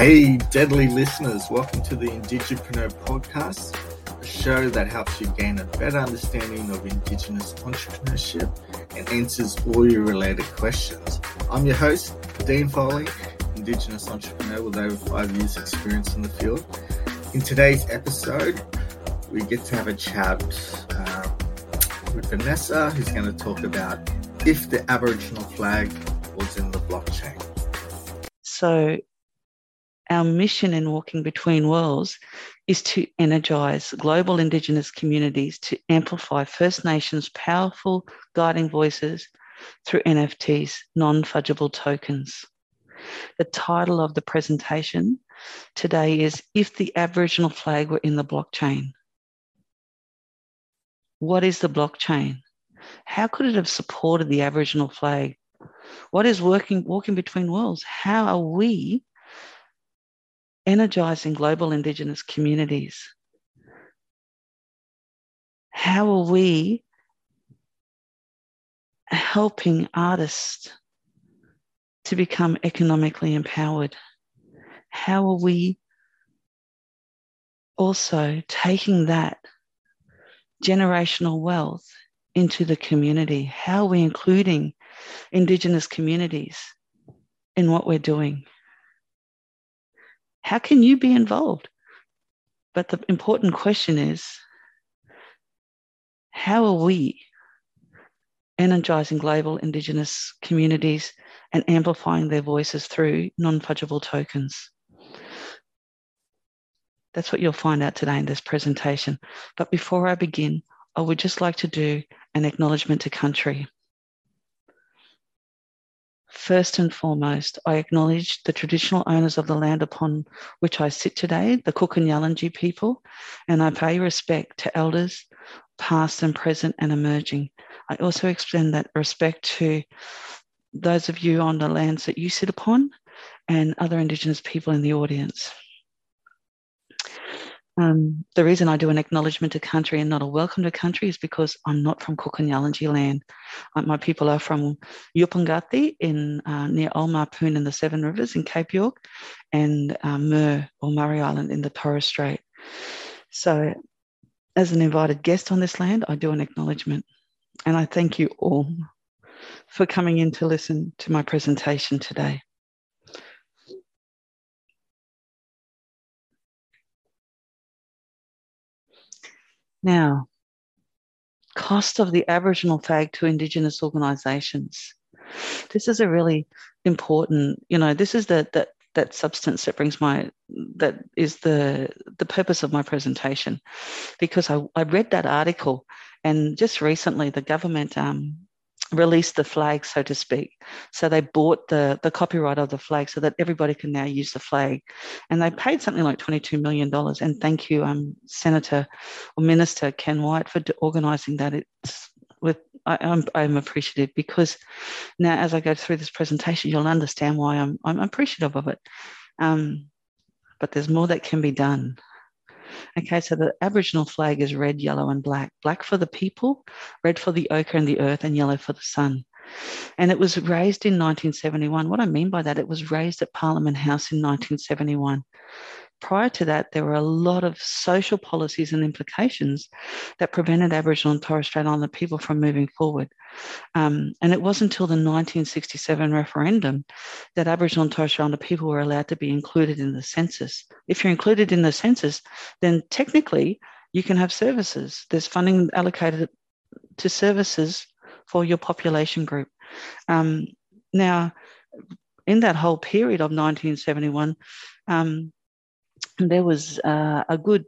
Hey, deadly listeners, welcome to the Indigipreneur podcast, a show that helps you gain a better understanding of Indigenous entrepreneurship and answers all your related questions. I'm your host, Dean Foley, Indigenous entrepreneur with over five years' experience in the field. In today's episode, we get to have a chat um, with Vanessa, who's going to talk about if the Aboriginal flag was in the blockchain. So, our mission in Walking Between Worlds is to energize global Indigenous communities to amplify First Nations' powerful guiding voices through NFTs, non fungible tokens. The title of the presentation today is If the Aboriginal Flag Were in the Blockchain. What is the blockchain? How could it have supported the Aboriginal flag? What is working, walking between worlds? How are we energizing global Indigenous communities? How are we helping artists to become economically empowered? How are we also taking that generational wealth into the community? How are we including Indigenous communities in what we're doing? How can you be involved? But the important question is how are we energizing global Indigenous communities and amplifying their voices through non fungible tokens? That's what you'll find out today in this presentation. But before I begin, I would just like to do an acknowledgement to country. First and foremost, I acknowledge the traditional owners of the land upon which I sit today, the Kuku Yalanji people, and I pay respect to elders, past and present and emerging. I also extend that respect to those of you on the lands that you sit upon and other Indigenous people in the audience. Um, the reason I do an acknowledgement to country and not a welcome to country is because I'm not from Yalanji land. Uh, my people are from Yupungati in uh, near Old in the Seven Rivers in Cape York, and uh, Mer or Murray Island in the Torres Strait. So, as an invited guest on this land, I do an acknowledgement, and I thank you all for coming in to listen to my presentation today. Now, cost of the Aboriginal flag to Indigenous organisations. This is a really important, you know, this is the that that substance that brings my that is the the purpose of my presentation, because I, I read that article and just recently the government um, released the flag, so to speak. So they bought the, the copyright of the flag so that everybody can now use the flag. And they paid something like $22 million. And thank you, um, Senator or Minister Ken Wyatt, for organising that. It's with I, am I'm, I'm appreciative because now as I go through this presentation, you'll understand why I'm, I'm appreciative of it. Um, but there's more that can be done. Okay, so the Aboriginal flag is red, yellow, and black. Black for the people, red for the ochre and the earth, and yellow for the sun. And it was raised in 1971. What I mean by that, it was raised at Parliament House in 1971 prior to that, there were a lot of social policies and implications that prevented Aboriginal and Torres Strait Islander people from moving forward. Um, and it wasn't until the 1967 referendum that Aboriginal and Torres Strait Islander people were allowed to be included in the census. If you're included in the census, then technically you can have services. There's funding allocated to services for your population group. Um, now, in that whole period of 1971, um, there was uh, a good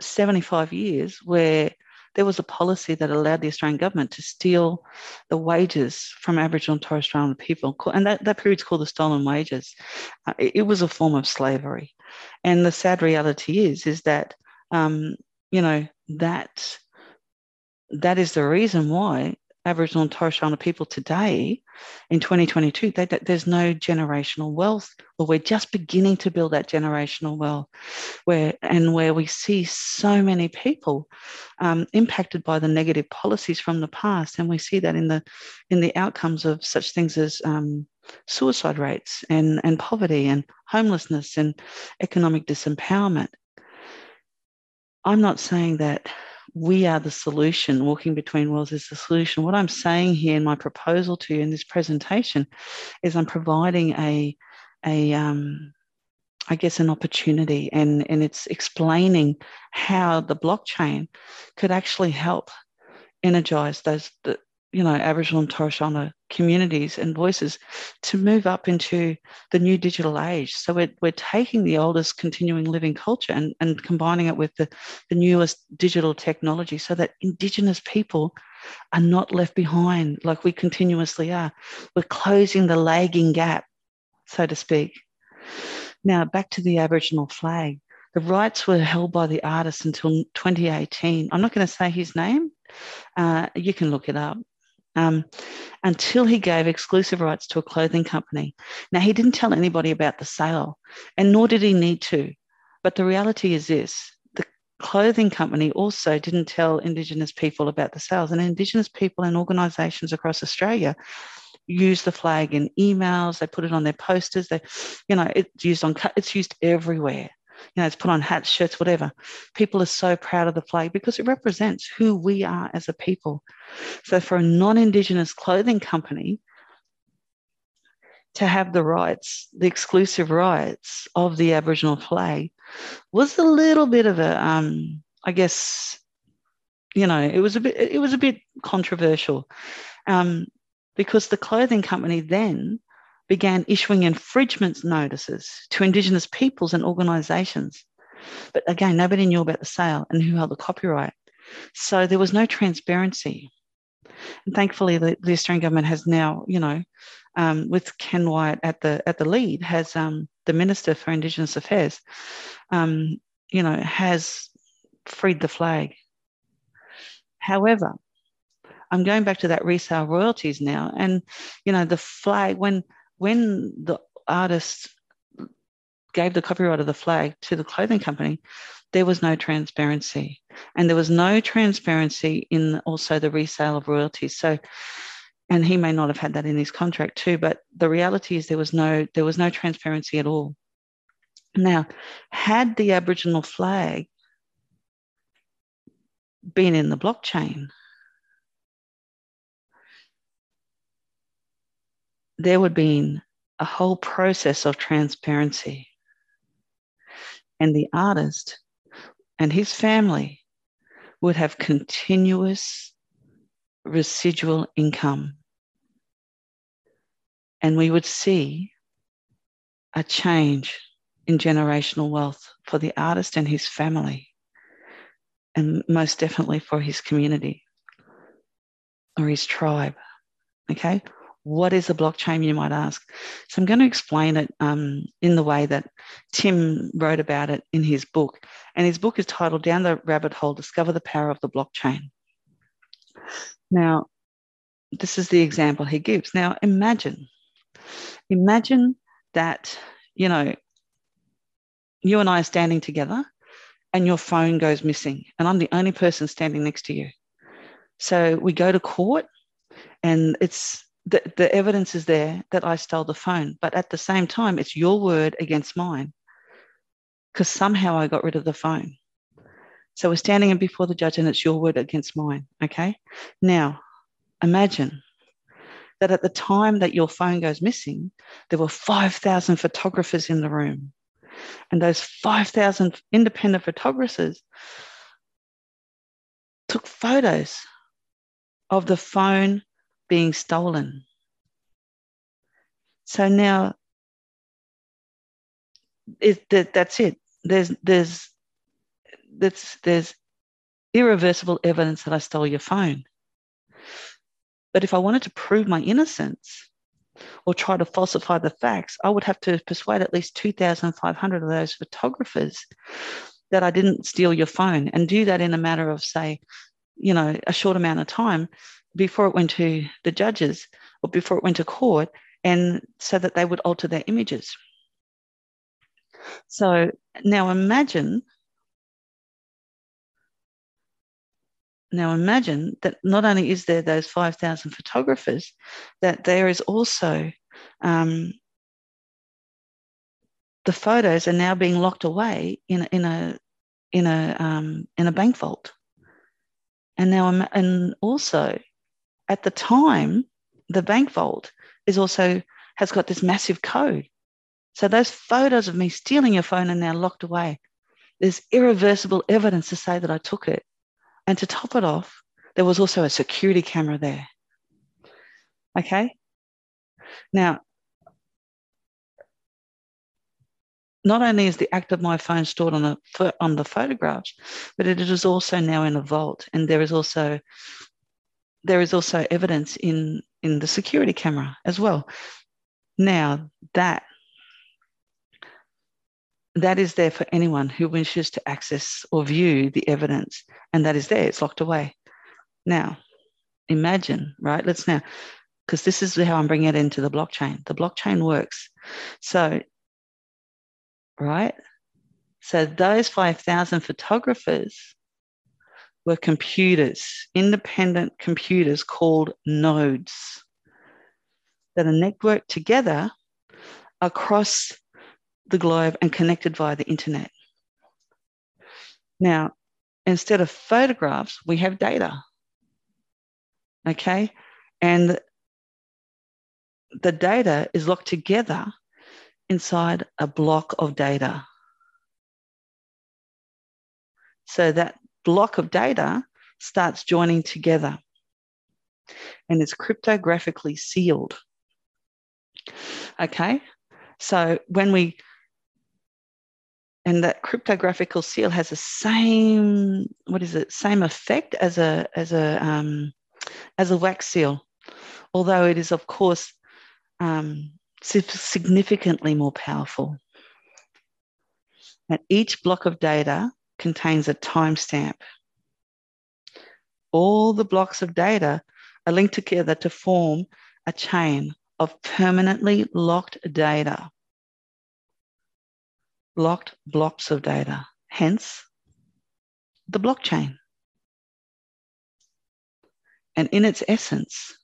75 years where there was a policy that allowed the Australian government to steal the wages from Aboriginal and Torres Strait Islander people. And that, that period's called the stolen wages. Uh, it, it, was a form of slavery. And the sad reality is, is that, um, you know, that that is the reason why Aboriginal and Torres Strait Islander people today in 2022, they, there's no generational wealth, or we're just beginning to build that generational wealth, where and where we see so many people um, impacted by the negative policies from the past, and we see that in the in the outcomes of such things as um, suicide rates and, and poverty and homelessness and economic disempowerment. I'm not saying that we are the solution, walking between worlds is the solution. What I'm saying here in my proposal to you in this presentation is I'm providing a, a um, I guess, an opportunity and, and it's explaining how the blockchain could actually help energize those, the, you know, Aboriginal and Torres Strait communities and voices to move up into the new digital age. So we're, we're taking the oldest continuing living culture and, and combining it with the, the newest digital technology so that Indigenous people are not left behind like we continuously are. We're closing the lagging gap, so to speak. Now, back to the Aboriginal flag. The rights were held by the artist until 2018. I'm not going to say his name. Uh, you can look it up um, until he gave exclusive rights to a clothing company. Now, he didn't tell anybody about the sale, and nor did he need to. But the reality is this the clothing company also didn't tell Indigenous people about the sales, and Indigenous people and organisations across Australia use the flag in emails they put it on their posters they you know it's used on it's used everywhere you know, it's put on hats, shirts, whatever. People are so proud of the flag because it represents who we are as a people. So for a non-Indigenous clothing company to have the rights, the exclusive rights of the Aboriginal flag, was a little bit of a, um, I guess, you know, it was a bit, it was a bit controversial, um, because the clothing company then began issuing infringement notices to Indigenous peoples and organisations. But again, nobody knew about the sale and who held the copyright. So there was no transparency. And thankfully, the, the Australian government has now, you know, um, with Ken Wyatt at the at the lead, has um, the Minister for Indigenous Affairs, um, you know, has freed the flag. However, I'm going back to that resale royalties now, and you know, the flag when when the artist gave the copyright of the flag to the clothing company, there was no transparency. And there was no transparency in also the resale of royalties. So, and he may not have had that in his contract too, but the reality is there was no there was no transparency at all. Now, had the Aboriginal flag been in the blockchain, there would be a whole process of transparency. And the artist and his family would have continuous residual income. And we would see a change in generational wealth for the artist and his family, and most definitely for his community or his tribe. Okay, what is a blockchain, you might ask? So I'm going to explain it um, in the way that Tim wrote about it in his book. And his book is titled Down the Rabbit Hole Discover the Power of the Blockchain. Now, this is the example he gives. Now, imagine, imagine that, you know, you and I are standing together and your phone goes missing, and I'm the only person standing next to you. So we go to court and it's the, the evidence is there that I stole the phone, but at the same time, it's your word against mine because somehow I got rid of the phone. So we're standing in before the judge and it's your word against mine. Okay. Now, imagine that at the time that your phone goes missing, there were 5,000 photographers in the room. And those 5,000 independent photographers took photos of the phone being stolen. So now it, that, that's it. There's there's that's there's irreversible evidence that I stole your phone. But if I wanted to prove my innocence or try to falsify the facts, I would have to persuade at least 2,500 of those photographers that I didn't steal your phone and do that in a matter of, say, you know, a short amount of time before it went to the judges or before it went to court, and so that they would alter their images. So now imagine, now imagine that not only is there those 5,000 photographers, that there is also um, the photos are now being locked away in, in a in a um, in a bank vault. And now, and also, at the time, the bank vault is also has got this massive code. So those photos of me stealing your phone are now locked away. There's irreversible evidence to say that I took it. And to top it off, there was also a security camera there. Okay. Now, not only is the act of my phone stored on the on the photographs, but it is also now in a vault, and there is also there is also evidence in in the security camera as well. Now that that is there for anyone who wishes to access or view the evidence, and that is there. It's locked away. Now, imagine, right? Let's now, because this is how I'm bringing it into the blockchain. The blockchain works. So right? So those 5,000 photographers were computers, independent computers called nodes that are networked together across the globe and connected via the internet. Now, instead of photographs, we have data. Okay? And the data is locked together inside a block of data. So that block of data starts joining together and it's cryptographically sealed. Okay, so when we and that cryptographical seal has the same what is it same effect as a as a um, as a wax seal although it is of course um, significantly more powerful. And each block of data contains a timestamp. All the blocks of data are linked together to form a chain of permanently locked data, locked blocks of data, hence the blockchain. And in its essence,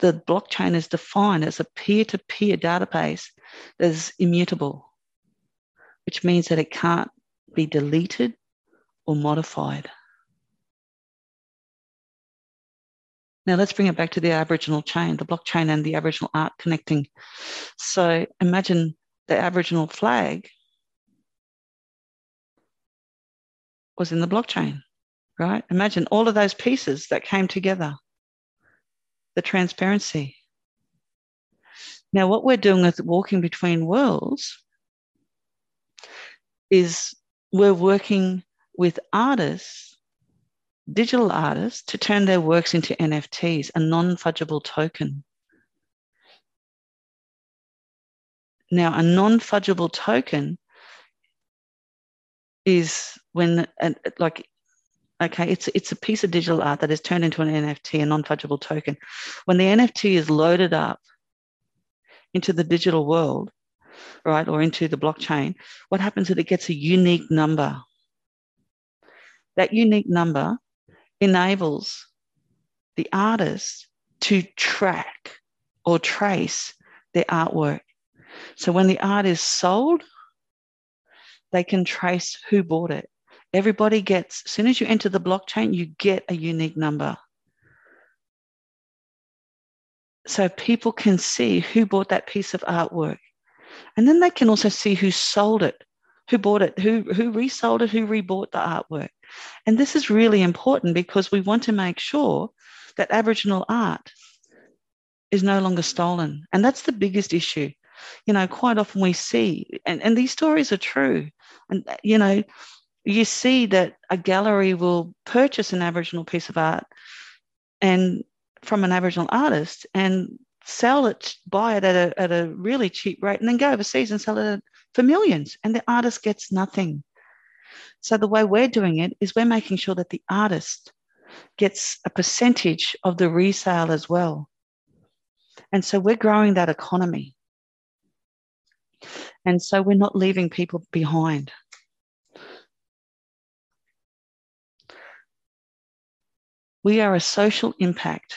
the blockchain is defined as a peer to peer database that is immutable, which means that it can't be deleted or modified. Now let's bring it back to the Aboriginal chain, the blockchain and the Aboriginal art connecting. So imagine the Aboriginal flag was in the blockchain, right? Imagine all of those pieces that came together the transparency. Now, what we're doing with walking between worlds is we're working with artists, digital artists, to turn their works into NFTs, a non fungible token. Now, a non fungible token is when, uh, like Okay, it's it's a piece of digital art that is turned into an NFT, a non-fungible token. When the NFT is loaded up into the digital world, right, or into the blockchain, what happens is it gets a unique number. That unique number enables the artist to track or trace their artwork. So when the art is sold, they can trace who bought it. Everybody gets, as soon as you enter the blockchain, you get a unique number. So people can see who bought that piece of artwork. And then they can also see who sold it, who bought it, who, who resold it, who rebought the artwork. And this is really important because we want to make sure that Aboriginal art is no longer stolen. And that's the biggest issue. You know, quite often we see, and, and these stories are true. And, you know, you see that a gallery will purchase an Aboriginal piece of art and from an Aboriginal artist and sell it, buy it at a, at a really cheap rate, and then go overseas and sell it for millions, and the artist gets nothing. So the way we're doing it is we're making sure that the artist gets a percentage of the resale as well. And so we're growing that economy. And so we're not leaving people behind. We are a social impact.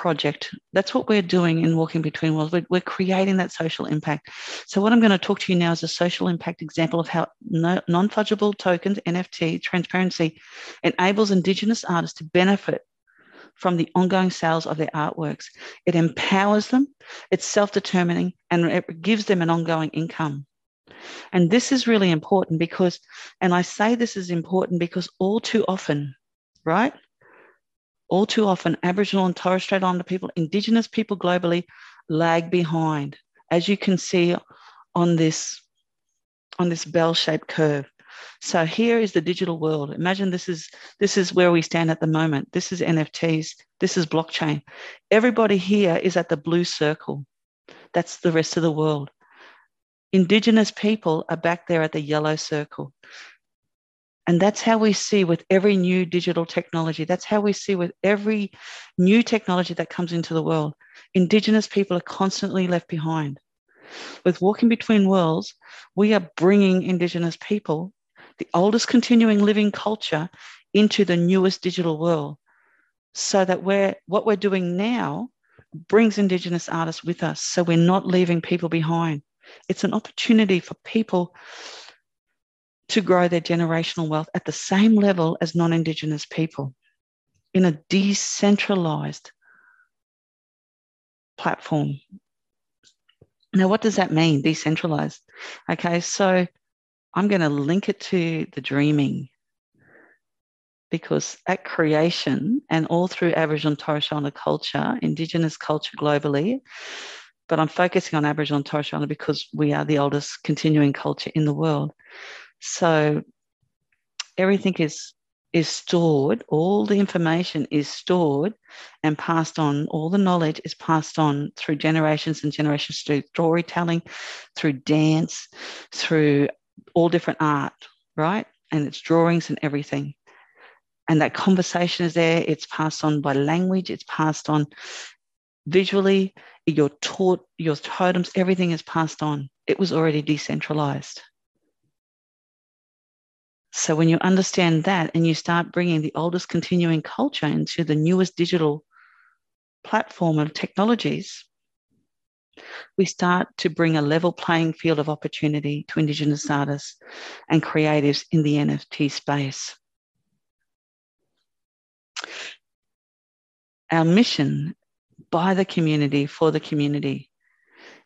Project. That's what we're doing in Walking Between Worlds. We're, we're, creating that social impact. So, what I'm going to talk to you now is a social impact example of how no, non fungible tokens, NFT, transparency enables Indigenous artists to benefit from the ongoing sales of their artworks. It empowers them, it's self determining, and it gives them an ongoing income. And this is really important because, and I say this is important because all too often, right? All too often, Aboriginal and Torres Strait Islander people, Indigenous people globally, lag behind, as you can see on this on this bell-shaped curve. So here is the digital world. Imagine this is this is where we stand at the moment. This is NFTs. This is blockchain. Everybody here is at the blue circle. That's the rest of the world. Indigenous people are back there at the yellow circle. And that's how we see with every new digital technology. That's how we see with every new technology that comes into the world. Indigenous people are constantly left behind. With Walking Between Worlds, we are bringing Indigenous people, the oldest continuing living culture, into the newest digital world so that we're, what we're doing now brings Indigenous artists with us. So we're not leaving people behind. It's an opportunity for people to grow their generational wealth at the same level as non Indigenous people in a decentralized platform. Now, what does that mean, decentralized? Okay, so I'm going to link it to the dreaming because at creation and all through Aboriginal and Torres Strait Islander culture, Indigenous culture globally, but I'm focusing on Aboriginal and Torres Strait Islander because we are the oldest continuing culture in the world. So everything is is stored, all the information is stored and passed on, all the knowledge is passed on through generations and generations through storytelling, through dance, through all different art, right? And it's drawings and everything. And that conversation is there, it's passed on by language, it's passed on visually, you're taught, your totems, everything is passed on. It was already decentralized. So when you understand that and you start bringing the oldest continuing culture into the newest digital platform of technologies, we start to bring a level playing field of opportunity to Indigenous artists and creatives in the NFT space. Our mission by the community for the community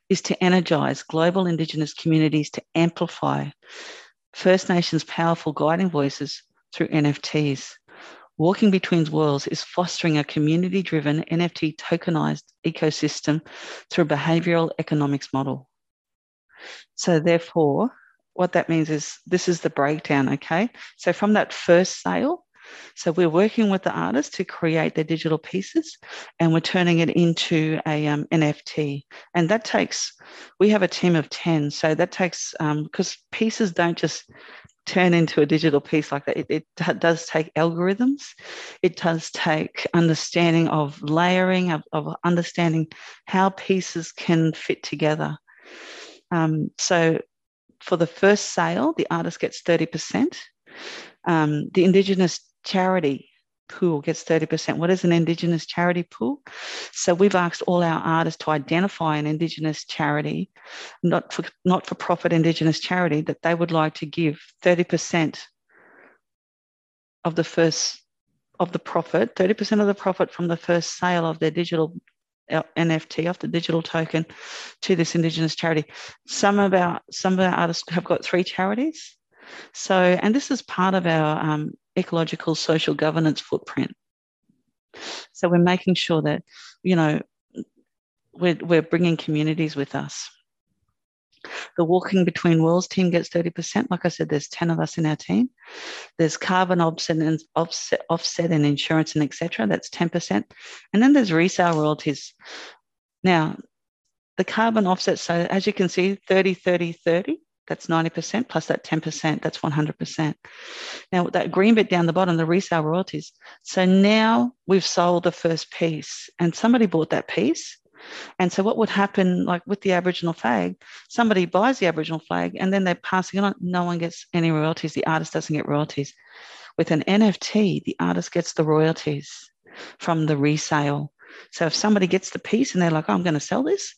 is to energize global Indigenous communities to amplify First Nations powerful guiding voices through NFTs. Walking Between Worlds is fostering a community driven NFT tokenized ecosystem through a behavioral economics model. So, therefore, what that means is this is the breakdown, okay? So, from that first sale, so we're working with the artists to create their digital pieces and we're turning it into a um, NFT. And that takes, we have a team of 10. So that takes, because um, pieces don't just turn into a digital piece like that. It, it does take algorithms. It does take understanding of layering, of, of understanding how pieces can fit together. Um, so for the first sale, the artist gets 30%. Um, the Indigenous charity pool gets 30%. What is an Indigenous charity pool? So we've asked all our artists to identify an Indigenous charity, not for not for profit Indigenous charity, that they would like to give 30% of the first of the profit, 30% of the profit from the first sale of their digital uh, NFT off the digital token to this Indigenous charity. Some of our some of our artists have got three charities. So, and this is part of our um, ecological social governance footprint. So we're making sure that, you know, we're, we're bringing communities with us. The Walking Between Worlds team gets 30%. Like I said, there's 10 of us in our team. There's carbon offset and, offset, offset and insurance and etc. That's 10%. And then there's resale royalties. Now, the carbon offset, so as you can see, 30, 30, 30 that's 90% plus that 10%, that's 100%. Now, that green bit down the bottom, the resale royalties. So now we've sold the first piece and somebody bought that piece. And so, what would happen, like with the Aboriginal flag, somebody buys the Aboriginal flag and then they're passing it on. No one gets any royalties. The artist doesn't get royalties. With an NFT, the artist gets the royalties from the resale So if somebody gets the piece and they're like, oh, I'm going to sell this,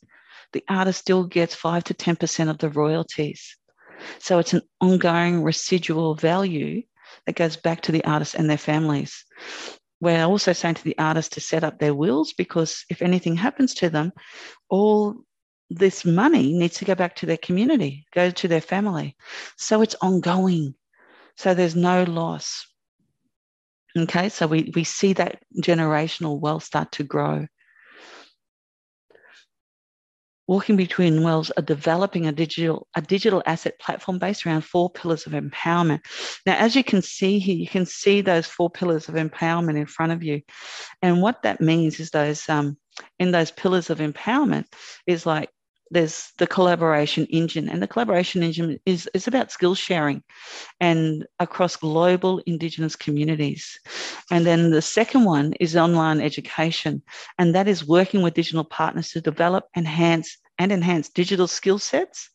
the artist still gets five to 10% of the royalties. So it's an ongoing residual value that goes back to the artist and their families. We're also saying to the artist to set up their wills because if anything happens to them, all this money needs to go back to their community, go to their family. So it's ongoing. So there's no loss. Okay, so we, we see that generational wealth start to grow. Walking Between Worlds are developing a digital, a digital asset platform based around four pillars of empowerment. Now, as you can see here, you can see those four pillars of empowerment in front of you. And what that means is those um, in those pillars of empowerment is like there's the collaboration engine and the collaboration engine is, is about skill sharing and across global indigenous communities. And then the second one is online education and that is working with digital partners to develop enhance and enhance digital skill sets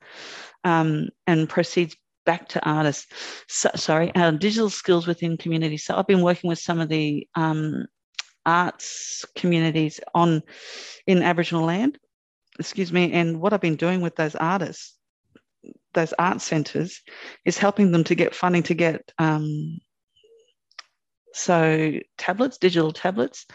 um, and proceeds back to artists. So, sorry uh, digital skills within communities. So i've been working with some of the um, arts communities on in aboriginal land excuse me, and what I've been doing with those artists, those art centres, is helping them to get funding to get um, so tablets, digital tablets,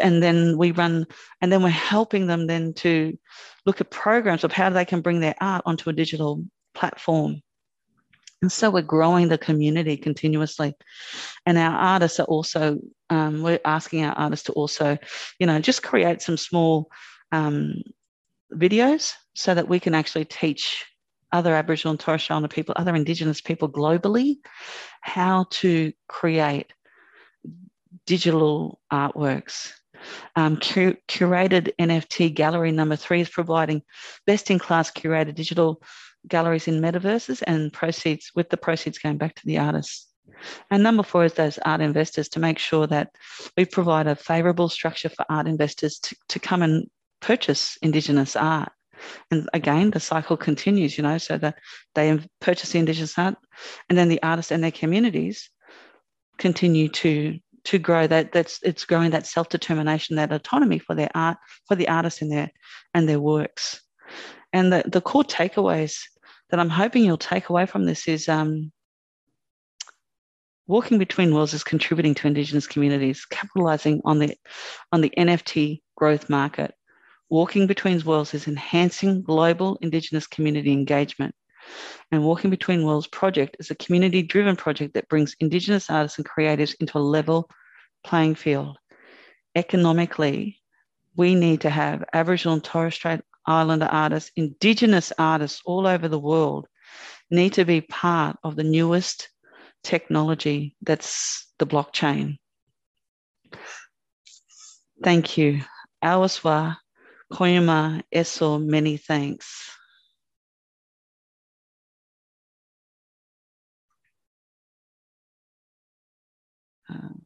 and then we run, and then we're helping them then to look at programs of how they can bring their art onto a digital platform. And so we're growing the community continuously. And our artists are also, um, we're asking our artists to also, you know, just create some small um, videos so that we can actually teach other Aboriginal and Torres Strait Islander people, other Indigenous people globally, how to create digital artworks. Um, cur- curated NFT gallery number three is providing best in class curated digital galleries in metaverses and proceeds with the proceeds going back to the artists. And number four is those art investors to make sure that we provide a favourable structure for art investors to, to come and purchase Indigenous art. And again, the cycle continues, you know, so that they purchase the Indigenous art and then the artists and their communities continue to to grow that that's it's growing that self-determination that autonomy for their art for the artists and their and their works and the, the core takeaways that i'm hoping you'll take away from this is um, walking between worlds is contributing to indigenous communities capitalizing on the on the nft growth market Walking Between Worlds is enhancing global Indigenous community engagement. And Walking Between Worlds project is a community driven project that brings Indigenous artists and creators into a level playing field. Economically, we need to have Aboriginal and Torres Strait Islander artists, Indigenous artists all over the world need to be part of the newest technology that's the blockchain. Thank you. Awaswa Koyama Eso, many thanks. Um,